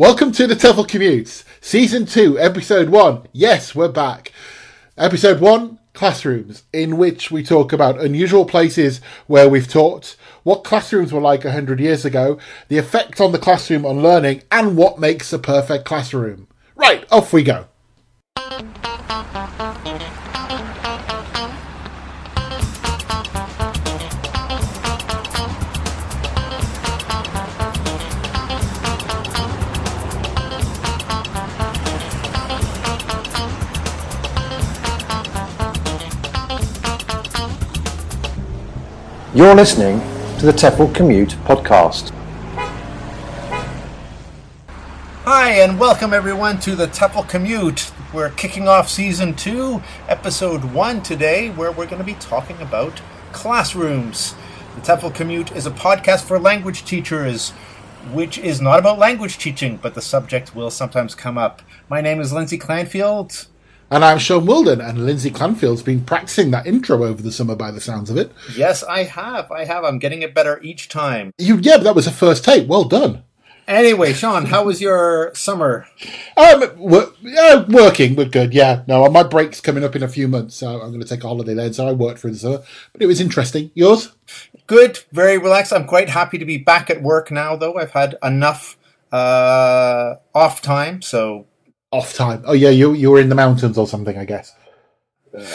Welcome to the TEFL Commutes, Season 2, Episode 1. Yes, we're back. Episode 1, Classrooms, in which we talk about unusual places where we've taught, what classrooms were like 100 years ago, the effect on the classroom on learning, and what makes a perfect classroom. Right, off we go. You're listening to the TEFL Commute podcast. Hi, and welcome everyone to the TEFL Commute. We're kicking off season two, episode one today, where we're going to be talking about classrooms. The TEFL Commute is a podcast for language teachers, which is not about language teaching, but the subject will sometimes come up. My name is Lindsay Clandfield. And I'm Shaun Wilden, and Lindsay Clandfield's been practicing that intro over the summer by the sounds of it. Yes, I have. I have. I'm getting it better each time. You, yeah, but that was a first take. Well done. Anyway, Shaun, how was your summer? Um, wor- yeah, working, but good. Yeah, no, my break's coming up in a few months, so I'm going to take a holiday then. So I worked through the summer, but it was interesting. Yours? Good, very relaxed. I'm quite happy to be back at work now, though. I've had enough uh, off time, so Off time. Oh yeah, you you were in the mountains or something, I guess.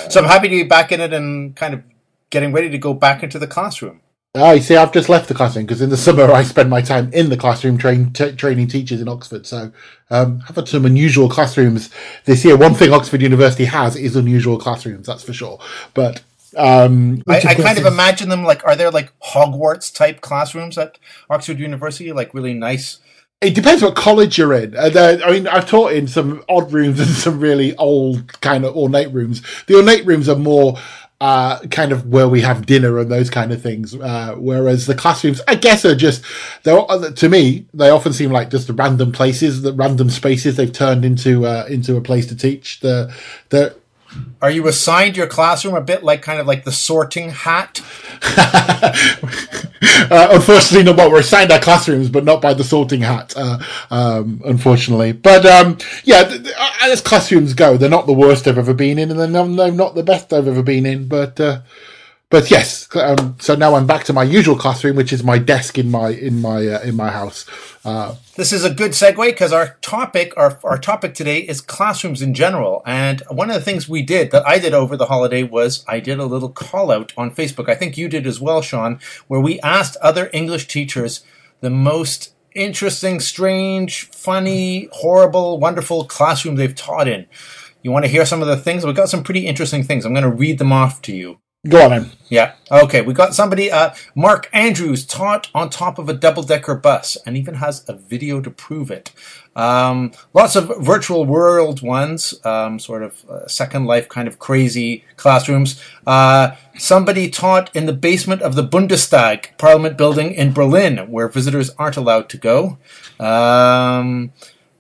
so I'm happy to be back in it and kind of getting ready to go back into the classroom. Ah, you see, I've just left the classroom because in the summer I spend my time in the classroom train, t- training teachers in Oxford. So um, I've had some unusual classrooms this year. One thing Oxford University has is unusual classrooms, that's for sure. But um, I, I kind of imagine them like, are there like Hogwarts type classrooms at Oxford University? Like really nice. It depends what college you're in. Uh, I mean, I've taught in some odd rooms and some really old kind of ornate rooms. The ornate rooms are more uh, kind of where we have dinner and those kind of things. Uh, whereas the classrooms, I guess, are just they're uh, to me they often seem like just random places, the random spaces they've turned into uh, into a place to teach. The the Are you assigned your classroom a bit like kind of like the sorting hat? uh, unfortunately, no. well, we're assigned our classrooms, but not by the sorting hat, uh, um, unfortunately. But um, yeah, th- th- as classrooms go, they're not the worst I've ever been in, and they're no, no, not the best I've ever been in. But uh, but yes, um, so now I'm back to my usual classroom, which is my desk in my in my uh, in my house. This is a good segue because our topic, our, our topic today is classrooms in general. And one of the things we did that I did over the holiday was I did a little call out on Facebook. I think you did as well, Shaun, where we asked other English teachers the most interesting, strange, funny, horrible, wonderful classroom they've taught in. You want to hear some of the things? We've got some pretty interesting things. I'm going to read them off to you. Go on, then. Yeah. Okay. We got somebody, uh, Mark Andrews taught on top of a double decker bus and even has a video to prove it. Um, lots of virtual world ones, um, sort of uh, second life kind of crazy classrooms. Uh, somebody taught in the basement of the Bundestag Parliament building in Berlin where visitors aren't allowed to go. Um,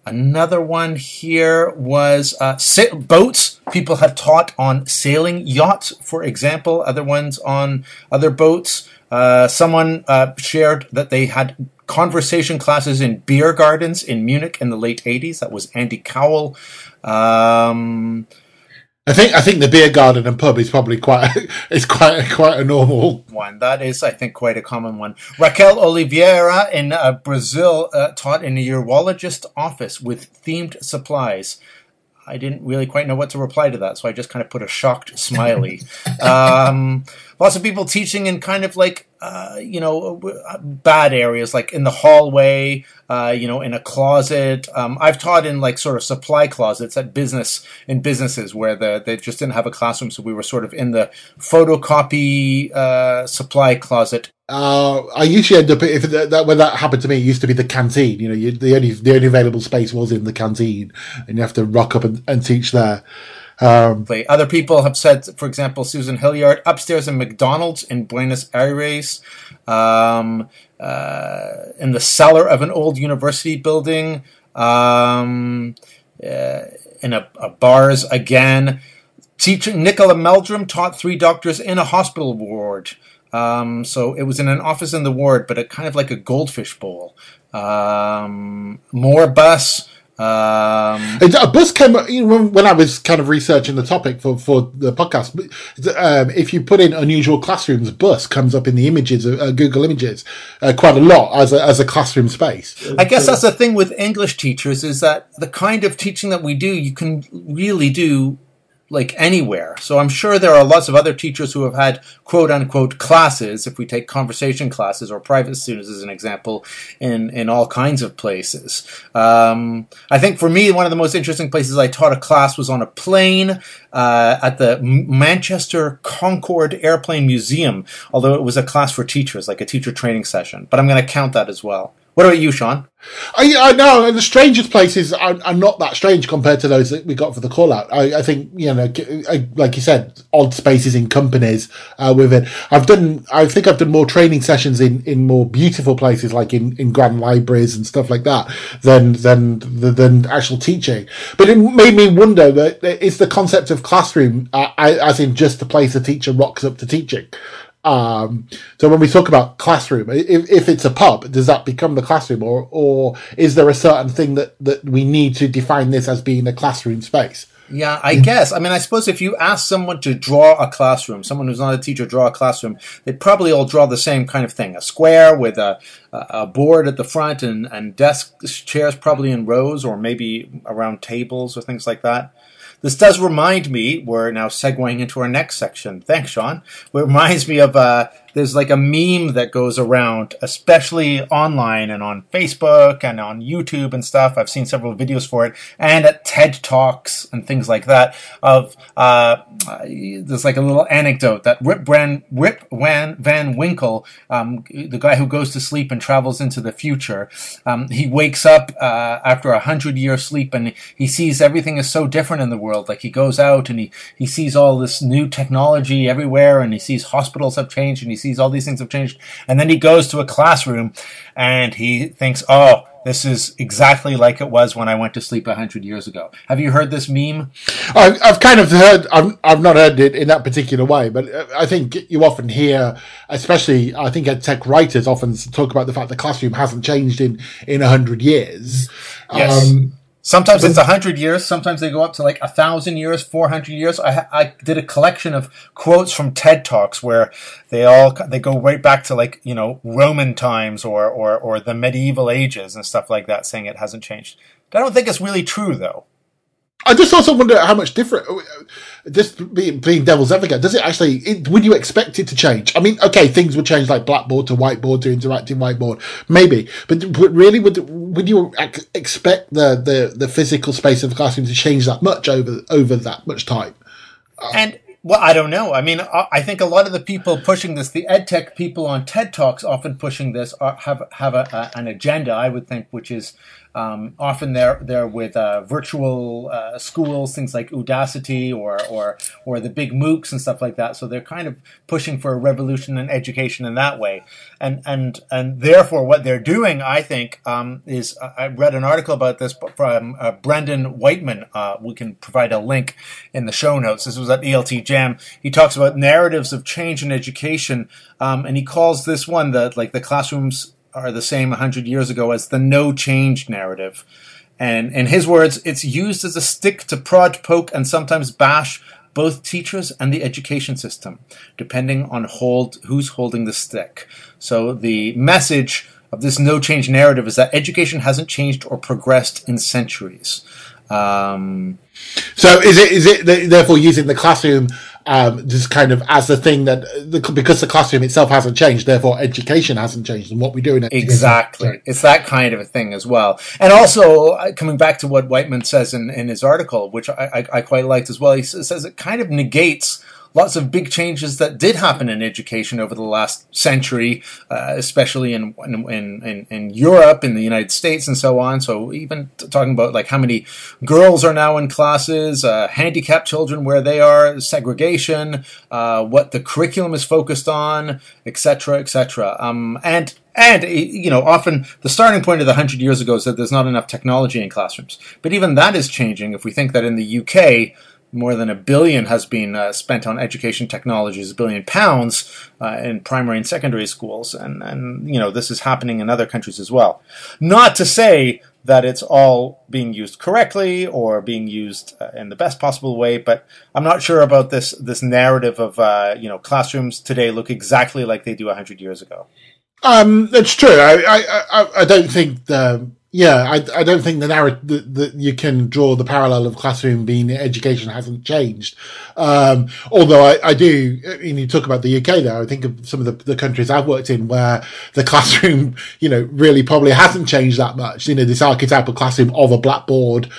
Another one here was uh, sa- boats. People have taught on sailing yachts, for example. Other ones on other boats. Uh, someone uh, shared that they had conversation classes in beer gardens in Munich in the late 80s. That was Andy Cowell. Um, I think I think the beer garden and pub is probably quite is quite quite a normal. one. That is, I think, quite a common one. Raquel Oliveira in uh, Brazil uh, taught in a urologist office with themed supplies. I didn't really quite know what to reply to that, so I just kind of put a shocked smiley. um, lots of people teaching in kind of like, uh, you know, uh, bad areas, like in the hallway, uh, you know, in a closet. Um, I've taught in like sort of supply closets at business in businesses where the, they just didn't have a classroom, so we were sort of in the photocopy uh, supply closet Uh, I usually end up if that, that when that happened to me, it used to be the canteen. You know, you, the only the only available space was in the canteen, and you have to rock up and, and teach there. Um. Other people have said, for example, Susan Hilliard upstairs in McDonald's in Buenos Aires, um, uh, in the cellar of an old university building, um, uh, in a, a bars again. Teacher Nicola Meldrum taught three doctors in a hospital ward. Um, so it was in an office in the ward, but a kind of like a goldfish bowl. um, more bus. Um, a bus came you know, when I was kind of researching the topic for, for the podcast. Um, if you put in unusual classrooms, bus comes up in the images, uh, Google Images, uh, quite a lot as a, as a classroom space. I guess that's the thing with English teachers is that the kind of teaching that we do, you can really do like anywhere. So I'm sure there are lots of other teachers who have had quote unquote classes, if we take conversation classes or private students as an example, in, in all kinds of places. Um, I think for me, one of the most interesting places I taught a class was on a plane uh, at the Manchester Concorde Airplane Museum, although it was a class for teachers, like a teacher training session. But I'm going to count that as well. What about you, Shaun? I, I know the strangest places are, are, not that strange compared to those that we got for the call out. I, I think you know, like you said, odd spaces in companies uh, with it. I've done, I think I've done more training sessions in, in more beautiful places like in, in grand libraries and stuff like that than than than actual teaching. But it made me wonder that is the concept of classroom uh, as in just the place a teacher rocks up to teaching. Um, so when we talk about classroom, if, if it's a pub, does that become the classroom, or or is there a certain thing that that we need to define this as being a classroom space? Yeah, I guess. I mean, I suppose if you ask someone to draw a classroom, someone who's not a teacher draw a classroom, they'd probably all draw the same kind of thing: a square with a a board at the front and and desk chairs probably in rows, or maybe around tables or things like that. This does remind me, we're now segueing into our next section. Thanks, Shaun. It reminds me of uh, there's like a meme that goes around, especially online and on Facebook and on YouTube and stuff. I've seen several videos for it and at TED Talks and things like that of, uh, there's like a little anecdote that Rip Rip Van, Van Winkle, um, the guy who goes to sleep and travels into the future, um, he wakes up, uh, after a hundred year sleep and he sees everything is so different in the world. Like he goes out and he, he sees all this new technology everywhere and he sees hospitals have changed and he sees all these things have changed. And then he goes to a classroom and he thinks, oh, this is exactly like it was when I went to sleep a hundred years ago. Have you heard this meme? I've, I've kind of heard. I've, I've not heard it in that particular way, but I think you often hear, especially I think tech writers often talk about the fact the classroom hasn't changed in in a hundred years. Yes. Um, Sometimes it's a hundred years. Sometimes they go up to like a thousand years, four hundred years. I, I did a collection of quotes from TED talks where they all they go right back to like you know Roman times or or or the medieval ages and stuff like that, saying it hasn't changed. I don't think it's really true though. I just also wonder how much different. Uh, just being, being devil's advocate, does it actually? It, would you expect it to change? I mean, okay, things would change like blackboard to whiteboard to interactive whiteboard, maybe, but, but really, would would you expect the, the the physical space of the classroom to change that much over over that much time? Uh, and well, I don't know. I mean, I think a lot of the people pushing this, the edtech people on TED Talks, often pushing this, are, have have a, a, an agenda. I would think, which is um, often they're they're with uh, virtual uh, schools, things like Udacity or or or the big MOOCs and stuff like that. So they're kind of pushing for a revolution in education in that way, and and and therefore what they're doing, I think, um, is I read an article about this from uh, Brendan Wightman. Uh, we can provide a link in the show notes. This was at ELT Jam. He talks about narratives of change in education, um, and he calls this one the like the classrooms are the same 100 years ago as the no change narrative. And in his words, it's used as a stick to prod, poke, and sometimes bash both teachers and the education system, depending on hold who's holding the stick. So the message of this no change narrative is that education hasn't changed or progressed in centuries. Um, so is it is it therefore using the classroom um, just kind of as the thing that the, because the classroom itself hasn't changed, therefore education hasn't changed, and what we do in education. Exactly, it's that kind of a thing as well. And also uh, coming back to what Wightman says in, in his article, which I, I, I quite liked as well, he says it kind of negates lots of big changes that did happen in education over the last century, uh, especially in, in, in, in, Europe, in the United States, and so on. So even talking about like how many girls are now in classes, uh, handicapped children where they are, segregation, uh, what the curriculum is focused on, etc., etc. Um, and and you know, often the starting point of the hundred years ago is that there's not enough technology in classrooms. But even that is changing. If we think that in the UK more than a billion has been uh, spent on education technologies, a billion pounds uh, in primary and secondary schools, and and you know this is happening in other countries as well. Not to say that it's all being used correctly or being used uh, in the best possible way. But I'm not sure about this this narrative of uh, you know classrooms today look exactly like they do hundred years ago. Um, true. I, I, I, I don't think the yeah, I, I don't think the narrative that, you can draw the parallel of classroom being education hasn't changed. Um, although I, I do, mean, you talk about the UK there, I think of some of the, the countries I've worked in where the classroom, you know, really probably hasn't changed that much. You know, this archetypal classroom of a blackboard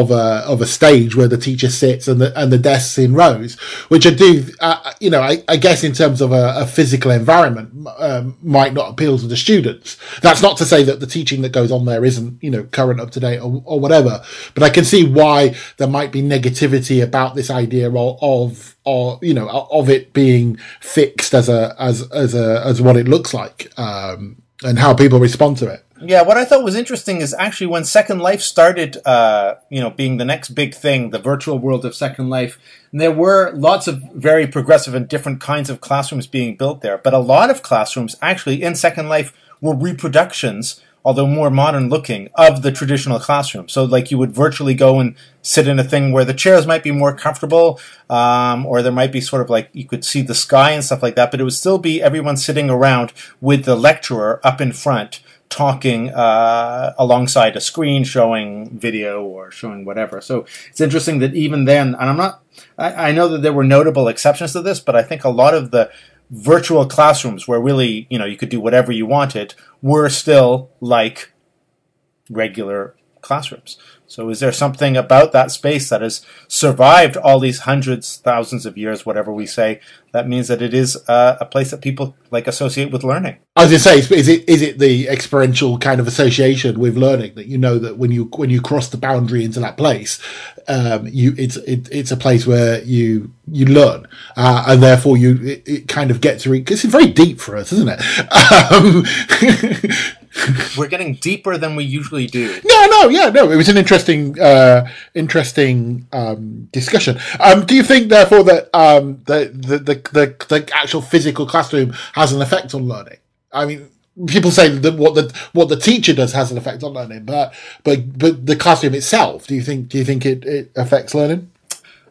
of a of a stage where the teacher sits and the and the desks in rows, which I do, uh, you know, I, I, guess in terms of a, a physical environment um, might not appeal to the students. That's not to say that the teaching that goes on there isn't, you know, current up to date or, or whatever, but I can see why there might be negativity about this idea of, of or you know of it being fixed as a as as a as what it looks like um, and how people respond to it. Yeah, what I thought was interesting is actually when Second Life started, uh, you know, being the next big thing, the virtual world of Second Life, there were lots of very progressive and different kinds of classrooms being built there. But a lot of classrooms actually in Second Life were reproductions, although more modern looking, of the traditional classroom. So like you would virtually go and sit in a thing where the chairs might be more comfortable, um, or there might be sort of like you could see the sky and stuff like that, but it would still be everyone sitting around with the lecturer up in front talking uh, alongside a screen showing video or showing whatever. So it's interesting that even then, and I'm not, I, I, know that there were notable exceptions to this, but I think a lot of the virtual classrooms where really, you know, you could do whatever you wanted were still like regular classrooms. So is there something about that space that has survived all these hundreds, thousands of years, whatever we say, that means that it is uh, a place that people like associate with learning? As you say, is it is it the experiential kind of association with learning that you know that when you when you cross the boundary into that place, um, you it's it, it's a place where you you learn, uh, and therefore you it, it kind of gets because it's very deep for us, isn't it? Um, We're getting deeper than we usually do. No, no, yeah, no. It was an interesting, uh, interesting um, discussion. Um, do you think, therefore, that um, the, the, the the the actual physical classroom has an effect on learning? I mean, people say that what the what the teacher does has an effect on learning, but but but the classroom itself, do you think do you think it, it affects learning?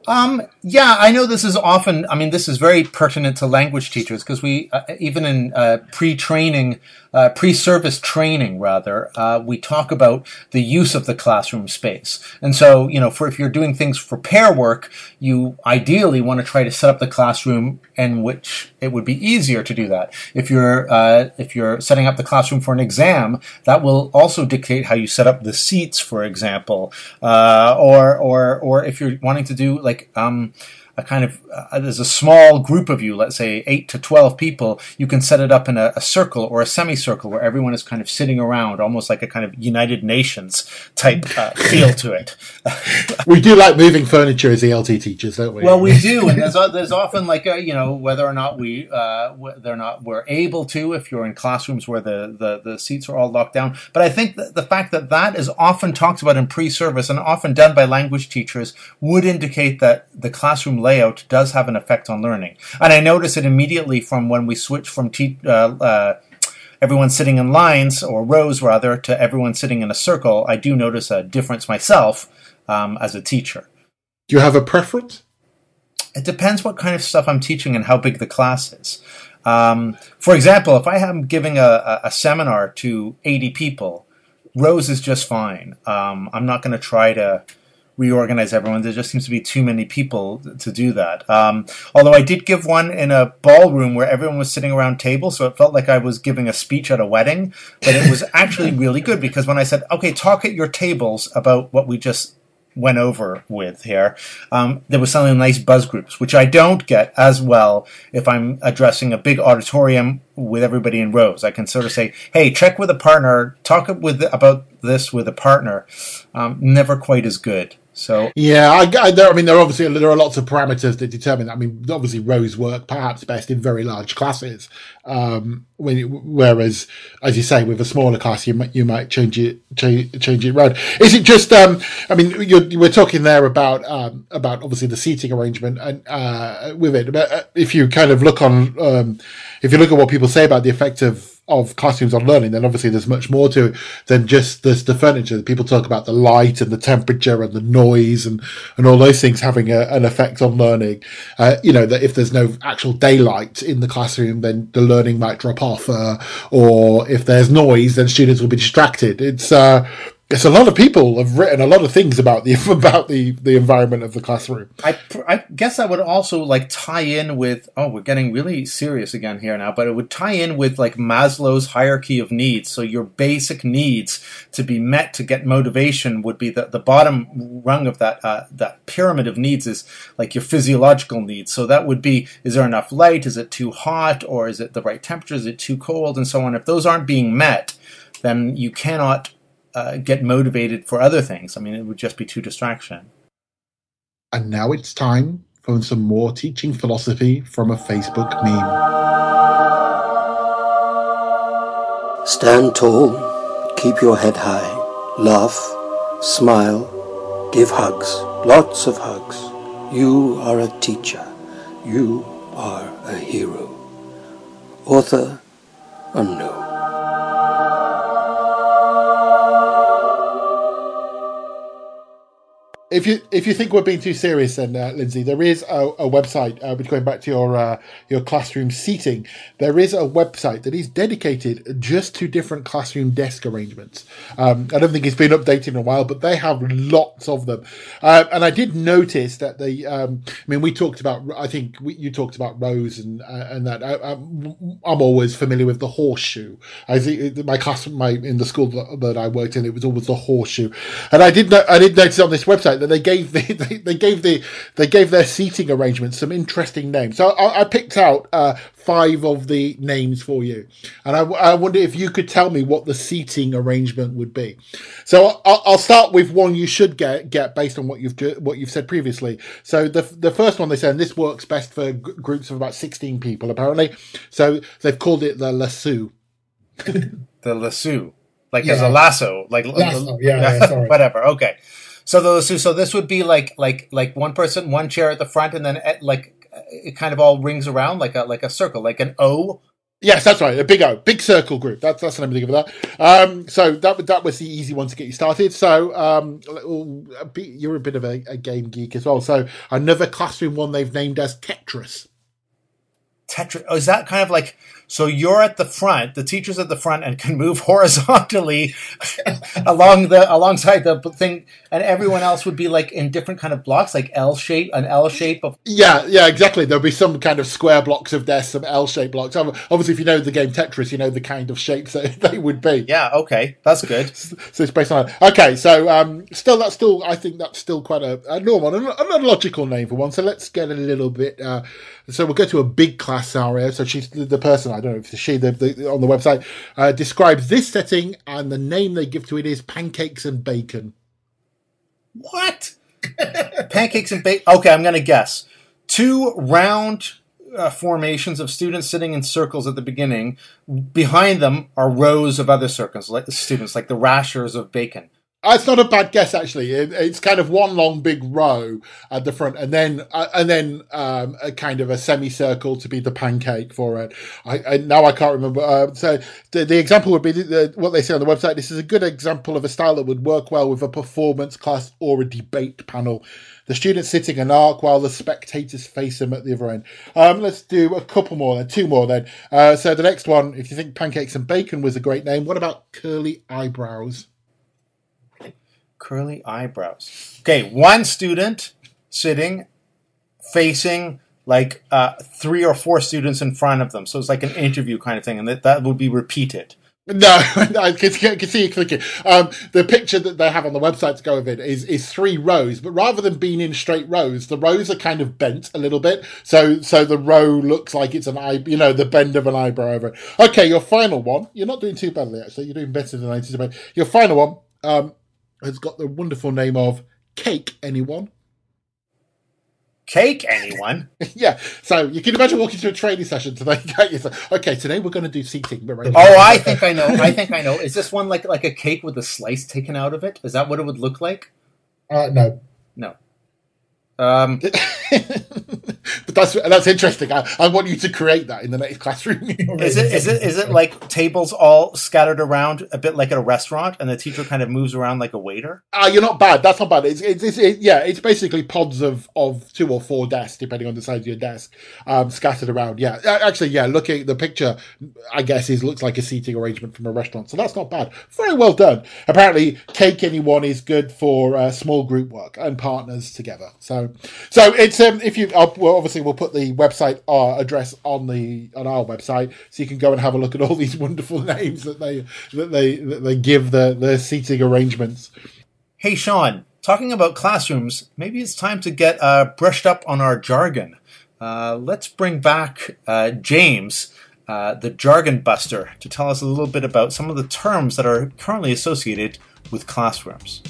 Um, yeah, I know this is often. I mean, this is very pertinent to language teachers because we, uh, even in uh, pre-training uh, pre-service training, rather, uh, we talk about the use of the classroom space. And so, you know, for if you're doing things for pair work, you ideally want to try to set up the classroom in which it would be easier to do that. If you're uh, if you're setting up the classroom for an exam, that will also dictate how you set up the seats, for example, uh, or or or if you're wanting to do like um, a kind of uh, there's a small group of you, let's say eight to twelve people, you can set it up in a, a, circle or a semicircle where everyone is kind of sitting around, almost like a kind of United Nations type uh, feel to it. we do like moving furniture as ELT teachers, don't we? Well, we do, and there's there's often like a, you know whether or not we uh, whether or not we're able to if you're in classrooms where the the, the seats are all locked down. But I think the fact that that is often talked about in pre-service and often done by language teachers would indicate that the classroom layout does have an effect on learning. And I notice it immediately from when we switch from te- uh, uh, everyone sitting in lines or rows rather to everyone sitting in a circle. I do notice a difference myself um, as a teacher. Do you have a preference? It depends what kind of stuff I'm teaching and how big the class is. Um, for example, if I am giving a, a, seminar to 80 people, rows is just fine. Um, I'm not going to try to reorganize everyone. There just seems to be too many people to do that. Um, although I did give one in a ballroom where everyone was sitting around tables, so it felt like I was giving a speech at a wedding. But it was actually really good because when I said, "Okay, talk at your tables about what we just went over with here, um, there was some nice buzz groups, which I don't get as well if I'm addressing a big auditorium with everybody in rows. I can sort of say, "Hey, check with a partner, talk with about this with a partner." Um, never quite as good. So yeah, I, I, there, I mean, there are obviously there are lots of parameters that determine that. I mean, obviously, rows work perhaps best in very large classes, um, when whereas, as you say, with a smaller class, you might you might change it change, change it around. Is it just? Um, I mean, you're, you were talking there about um, about obviously the seating arrangement and uh, with it. But uh, if you kind of look on, um, if you look at what people say about the effect of of classrooms on learning, then obviously there's much more to it than just this, the furniture. People talk about the light and the temperature and the noise and, and all those things having a, an effect on learning. Uh, you know, that if there's no actual daylight in the classroom, then the learning might drop off. Uh, or if there's noise, then students will be distracted. It's, uh, Yes, a lot of people have written a lot of things about the about the the environment of the classroom. I I guess that would also like tie in with oh we're getting really serious again here now, but it would tie in with like Maslow's hierarchy of needs. So your basic needs to be met to get motivation would be the the bottom rung of that uh, that pyramid of needs is like your physiological needs. So that would be is there enough light? Is it too hot? Or is it the right temperature? Is it too cold? And so on. If those aren't being met, then you cannot uh, get motivated for other things. I mean, it would just be too distraction. And now it's time for some more teaching philosophy from a Facebook meme. Stand tall, keep your head high, laugh, smile, give hugs, lots of hugs. You are a teacher. You are a hero. Author unknown. If you if you think we're being too serious, then uh, Lindsay, there is a, a website. Uh, going back to your uh, your classroom seating, there is a website that is dedicated just to different classroom desk arrangements. Um, I don't think it's been updated in a while, but they have lots of them. Uh, and I did notice that they. Um, I mean, we talked about. I think we, you talked about rows and uh, and that. I, am always familiar with the horseshoe. I think my class, my in the school that, that I worked in, it was always the horseshoe. And I did I did notice on this website that they gave the, they, they, gave the they gave their seating arrangements some interesting names. So I, I picked out uh, five of the names for you, and I, I, wonder if you could tell me what the seating arrangement would be. So I'll, I'll start with one you should get get based on what you've what you've said previously. So the the first one they said this works best for g- groups of about sixteen people apparently. So they've called it the lasso. the lasso like yeah. as a lasso, like lasso, yeah, yeah whatever. Okay, so those two, so this would be like like like one person, one chair at the front, and then at, like it kind of all rings around like a like a circle, like an O. Yes, that's right. A big O, big circle group. That's that's the name of that. Um, so that that was the easy one to get you started. So um, you're a bit of a, a game geek as well. So another classroom one they've named as Tetris. Tetris. Oh, is that kind of like so you're at the front, the teacher's at the front and can move horizontally along the alongside the thing, and everyone else would be like in different kind of blocks, like L shape, an L shape of. Yeah, yeah, exactly. There'll be some kind of square blocks of desks, some L shaped blocks. Obviously, if you know the game Tetris, you know the kind of shapes that they would be. Yeah, okay, that's good. So it's based on that. Okay, so um, still, that's still, I think that's still quite a, a normal, a, a logical name for one. So let's get a little bit. Uh, so we'll go to a big class scenario. So she's the person I don't know if she the, the on the website uh, describes this setting, and the name they give to it is pancakes and bacon. What? pancakes and bacon. Okay, I'm going to guess two round uh, formations of students sitting in circles at the beginning. Behind them are rows of other circles, like the students, like the rashers of bacon. It's not a bad guess actually. It, it's kind of one long big row at the front, and then uh, and then um, a kind of a semicircle to be the pancake for it. I, I now I can't remember. Uh, so the, the example would be the, the, what they say on the website. This is a good example of a style that would work well with a performance class or a debate panel. The students sitting an arc while the spectators face them at the other end. Um, let's do a couple more then, two more then. Uh, so the next one, if you think pancakes and bacon was a great name, what about curly eyebrows? Curly eyebrows. Okay, one student sitting facing like uh, three or four students in front of them. So it's like an interview kind of thing, and that, that would be repeated. No, I can, see you clicking. Um, the picture that they have on the website to go with it is is three rows, but rather than being in straight rows, the rows are kind of bent a little bit. So so the row looks like it's an eye, you know, the bend of an eyebrow over it. Okay, your final one. You're not doing too badly actually. You're doing better than I anticipated. Your final one. Um, has got the wonderful name of cake anyone? Cake, anyone? yeah. So you can imagine walking to a training session today. okay, today we're going to do seating. Oh, I think I know. I think I know. Is this one like like a cake with a slice taken out of it? Is that what it would look like? Uh, no. No. Um, but that's that's interesting. I, I want you to create that in the next classroom. is it is it is it like tables all scattered around a bit like at a restaurant, and the teacher kind of moves around like a waiter? Ah, uh, you're not bad. That's not bad. It's, it's, it's it, yeah, it's basically pods of of two or four desks, depending on the size of your desk, um, scattered around. Yeah, actually, yeah. Looking at the picture, I guess it looks like a seating arrangement from a restaurant, so that's not bad. Very well done. Apparently, Cake Anyone is good for uh, small group work and partners together. So so it's um, if you uh, well, obviously we'll put the website uh, address on the on our website, so you can go and have a look at all these wonderful names that they that they that they give the the seating arrangements. Hey Shaun, talking about classrooms, maybe it's time to get uh, brushed up on our jargon. Uh, let's bring back uh, James. Uh, the jargon buster to tell us a little bit about some of the terms that are currently associated with classrooms.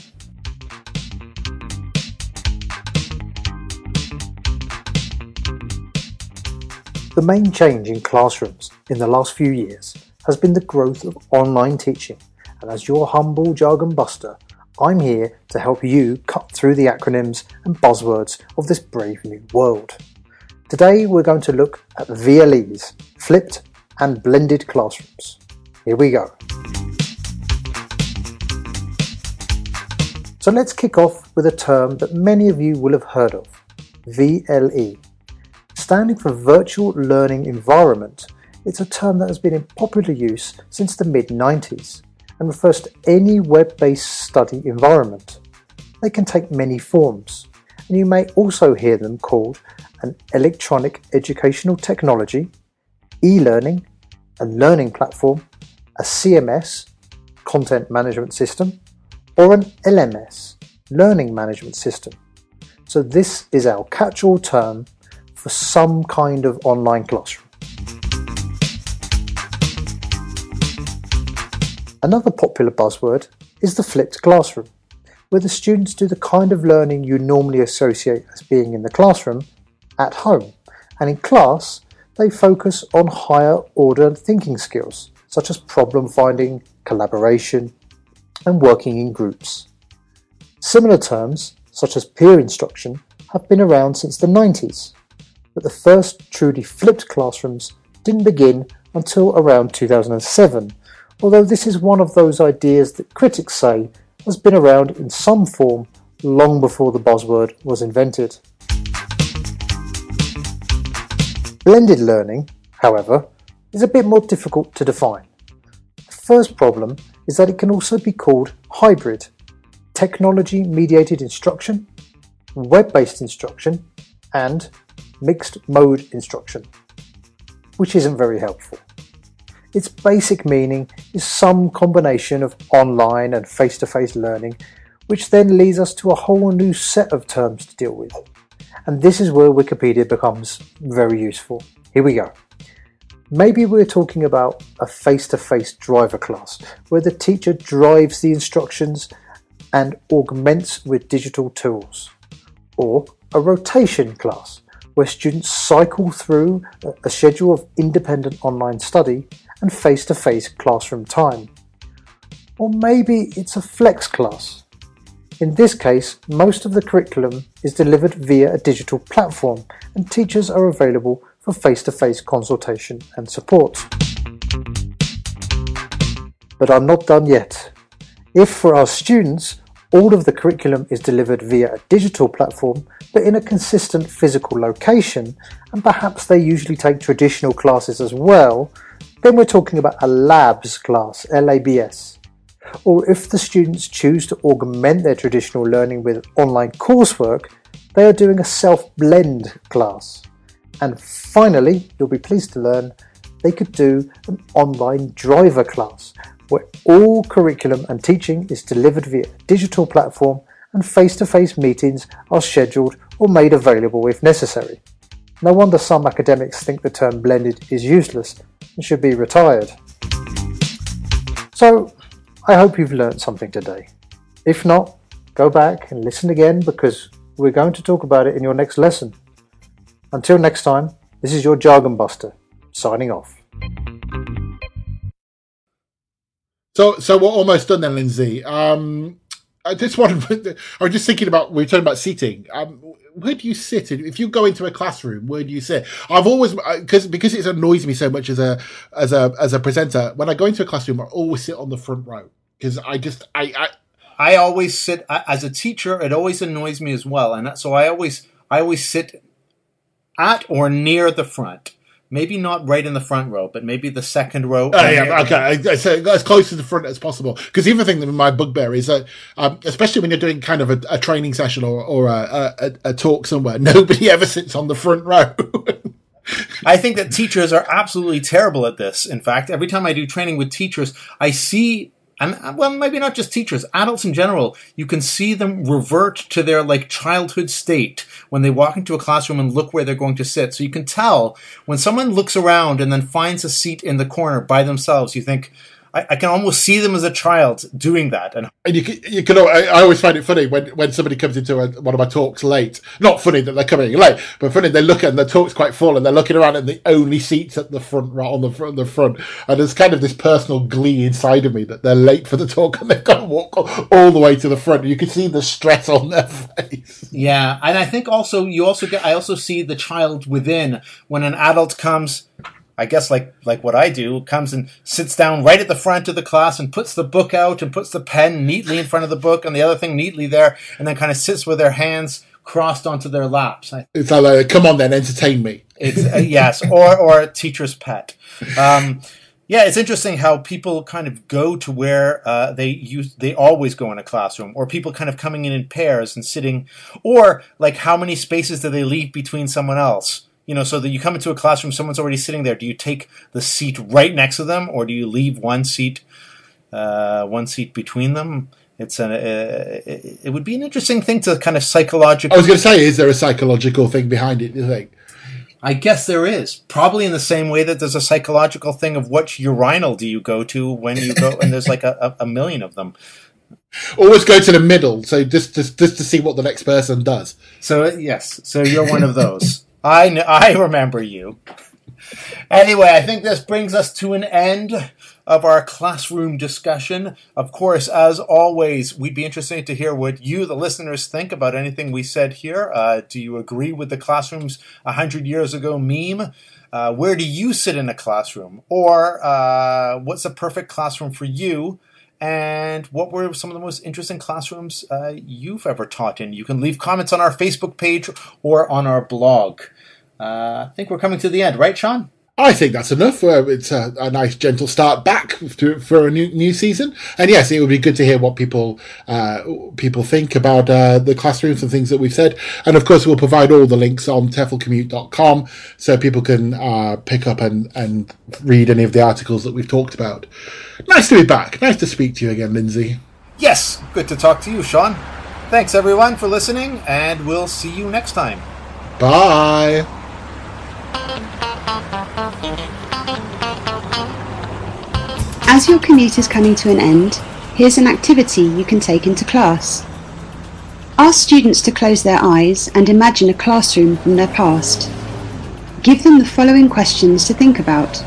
The main change in classrooms in the last few years has been the growth of online teaching, and as your humble jargon buster, I'm here to help you cut through the acronyms and buzzwords of this brave new world. Today we're going to look at VLEs, flipped and blended classrooms. Here we go. So let's kick off with a term that many of you will have heard of, VLE, Standing for Virtual Learning Environment, it's a term that has been in popular use since the mid 90s and refers to any web based study environment. They can take many forms, and you may also hear them called an electronic educational technology, e learning, a learning platform, a CMS, content management system, or an LMS, learning management system. So, this is our catch all term for some kind of online classroom. Another popular buzzword is the flipped classroom, where the students do the kind of learning you normally associate as being in the classroom at home, and in class they focus on higher order thinking skills such as problem finding, collaboration, and working in groups. Similar terms, such as peer instruction, have been around since the 90s, but the first truly flipped classrooms didn't begin until around 2007, although this is one of those ideas that critics say has been around in some form long before the buzzword was invented. Blended learning, however, is a bit more difficult to define. The first problem is that it can also be called hybrid, technology mediated instruction, web based instruction, and mixed mode instruction, which isn't very helpful. Its basic meaning is some combination of online and face to face learning, which then leads us to a whole new set of terms to deal with. And this is where Wikipedia becomes very useful. Here we go. Maybe we're talking about a face to face driver class, where the teacher drives the instructions and augments with digital tools. Or a rotation class, where students cycle through a schedule of independent online study and face to face classroom time. Or maybe it's a flex class. In this case, most of the curriculum is delivered via a digital platform and teachers are available for face to face consultation and support. But I'm not done yet. If for our students, all of the curriculum is delivered via a digital platform, but in a consistent physical location, and perhaps they usually take traditional classes as well, then we're talking about a labs class, LABS. Or if the students choose to augment their traditional learning with online coursework, they are doing a self blend class. And finally, you'll be pleased to learn they could do an online driver class where all curriculum and teaching is delivered via a digital platform and face to face meetings are scheduled or made available if necessary. No wonder some academics think the term blended is useless and should be retired. So, I hope you've learned something today. If not, go back and listen again because we're going to talk about it in your next lesson. Until next time, this is your Jargon Buster, signing off. So, so we're almost done then, Lindsay. Um, I just wanted. I was just thinking about. We are talking about seating. Um, where do you sit if you go into a classroom? Where do you sit? I've always because because it annoys me so much as a as a as a presenter. When I go into a classroom, I always sit on the front row because I just I, I I always sit as a teacher. It always annoys me as well, and so I always I always sit at or near the front maybe not right in the front row, but maybe the second row. Oh, yeah, okay. I, I say as close to the front as possible. Because the other thing that my bugbear is that, um, especially when you're doing kind of a, a training session or, or a, a, a, talk somewhere, nobody ever sits on the front row. I think that teachers are absolutely terrible at this. In fact, every time I do training with teachers, I see and uh, well, maybe not just teachers, adults in general, you can see them revert to their like childhood state when they walk into a classroom and look where they're going to sit. So you can tell when someone looks around and then finds a seat in the corner by themselves, you think, I, I, can almost see them as a child doing that. And, and you can, you can, I, I always find it funny when, when somebody comes into a, one of my talks late. Not funny that they're coming late, but funny they look and the talk's quite full and they're looking around and the only seats at the front, right on the front, the front. And there's kind of this personal glee inside of me that they're late for the talk and they've got to walk all the way to the front. You can see the stress on their face. Yeah. And I think also, you also get, I also see the child within when an adult comes I guess like like what I do, comes and sits down right at the front of the class and puts the book out and puts the pen neatly in front of the book and the other thing neatly there, and then kind of sits with their hands crossed onto their laps. It's like, come on then, entertain me. uh, yes, or or a teacher's pet. Um, yeah, it's interesting how people kind of go to where uh, they use they always go in a classroom, or people kind of coming in in pairs and sitting, or like how many spaces do they leave between someone else? You know, so that you come into a classroom, someone's already sitting there. Do you take the seat right next to them, or do you leave one seat, uh, one seat between them? It's an, uh, it would be an interesting thing to kind of psychological. I was going to say, is there a psychological thing behind it? You think? I guess there is. Probably in the same way that there's a psychological thing of which urinal do you go to when you go, and there's like a, a million of them. Always go to the middle, so just, just just to see what the next person does. So yes, so you're one of those. I I remember you. Anyway, I think this brings us to an end of our classroom discussion. Of course, as always, we'd be interested to hear what you, the listeners, think about anything we said here. Uh, do you agree with the classrooms 100 years ago meme? Uh, where do you sit in a classroom? Or uh, what's a perfect classroom for you? And what were some of the most interesting classrooms uh, you've ever taught in. You can leave comments on our Facebook page or on our blog. Uh, I think we're coming to the end, right, Shaun? I think that's enough. Uh, it's a, a, nice, gentle start back to, for a new new season. And yes, it would be good to hear what people uh, people think about uh, the classrooms and things that we've said. And of course, we'll provide all the links on teflcommute.com so people can uh, pick up and, and read any of the articles that we've talked about. Nice to be back. Nice to speak to you again, Lindsay. Yes, good to talk to you, Shaun. Thanks everyone for listening, and we'll see you next time. Bye. As your commute is coming to an end, here's an activity you can take into class. Ask students to close their eyes and imagine a classroom from their past. Give them the following questions to think about.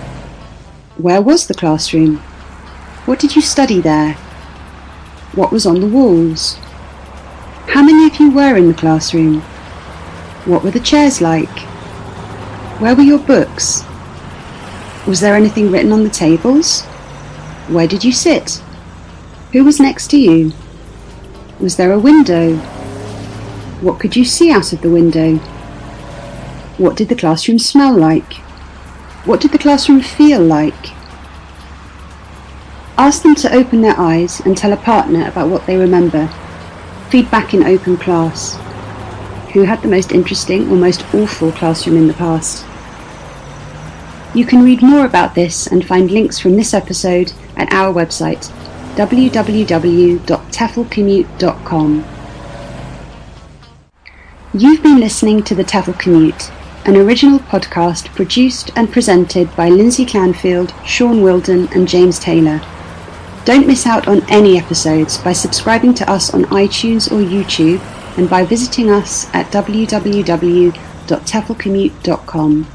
Where was the classroom? What did you study there? What was on the walls? How many of you were in the classroom? What were the chairs like? Where were your books? Was there anything written on the tables? Where did you sit? Who was next to you? Was there a window? What could you see out of the window? What did the classroom smell like? What did the classroom feel like? Ask them to open their eyes and tell a partner about what they remember. Feedback in open class who had the most interesting or most awful classroom in the past. You can read more about this and find links from this episode at our website www.teflcommute.com. You've been listening to The TEFL Commute, an original podcast produced and presented by Lindsay Clandfield, Shaun Wilden, and James Taylor. Don't miss out on any episodes by subscribing to us on iTunes or YouTube and by visiting us at www.teflcommute.com.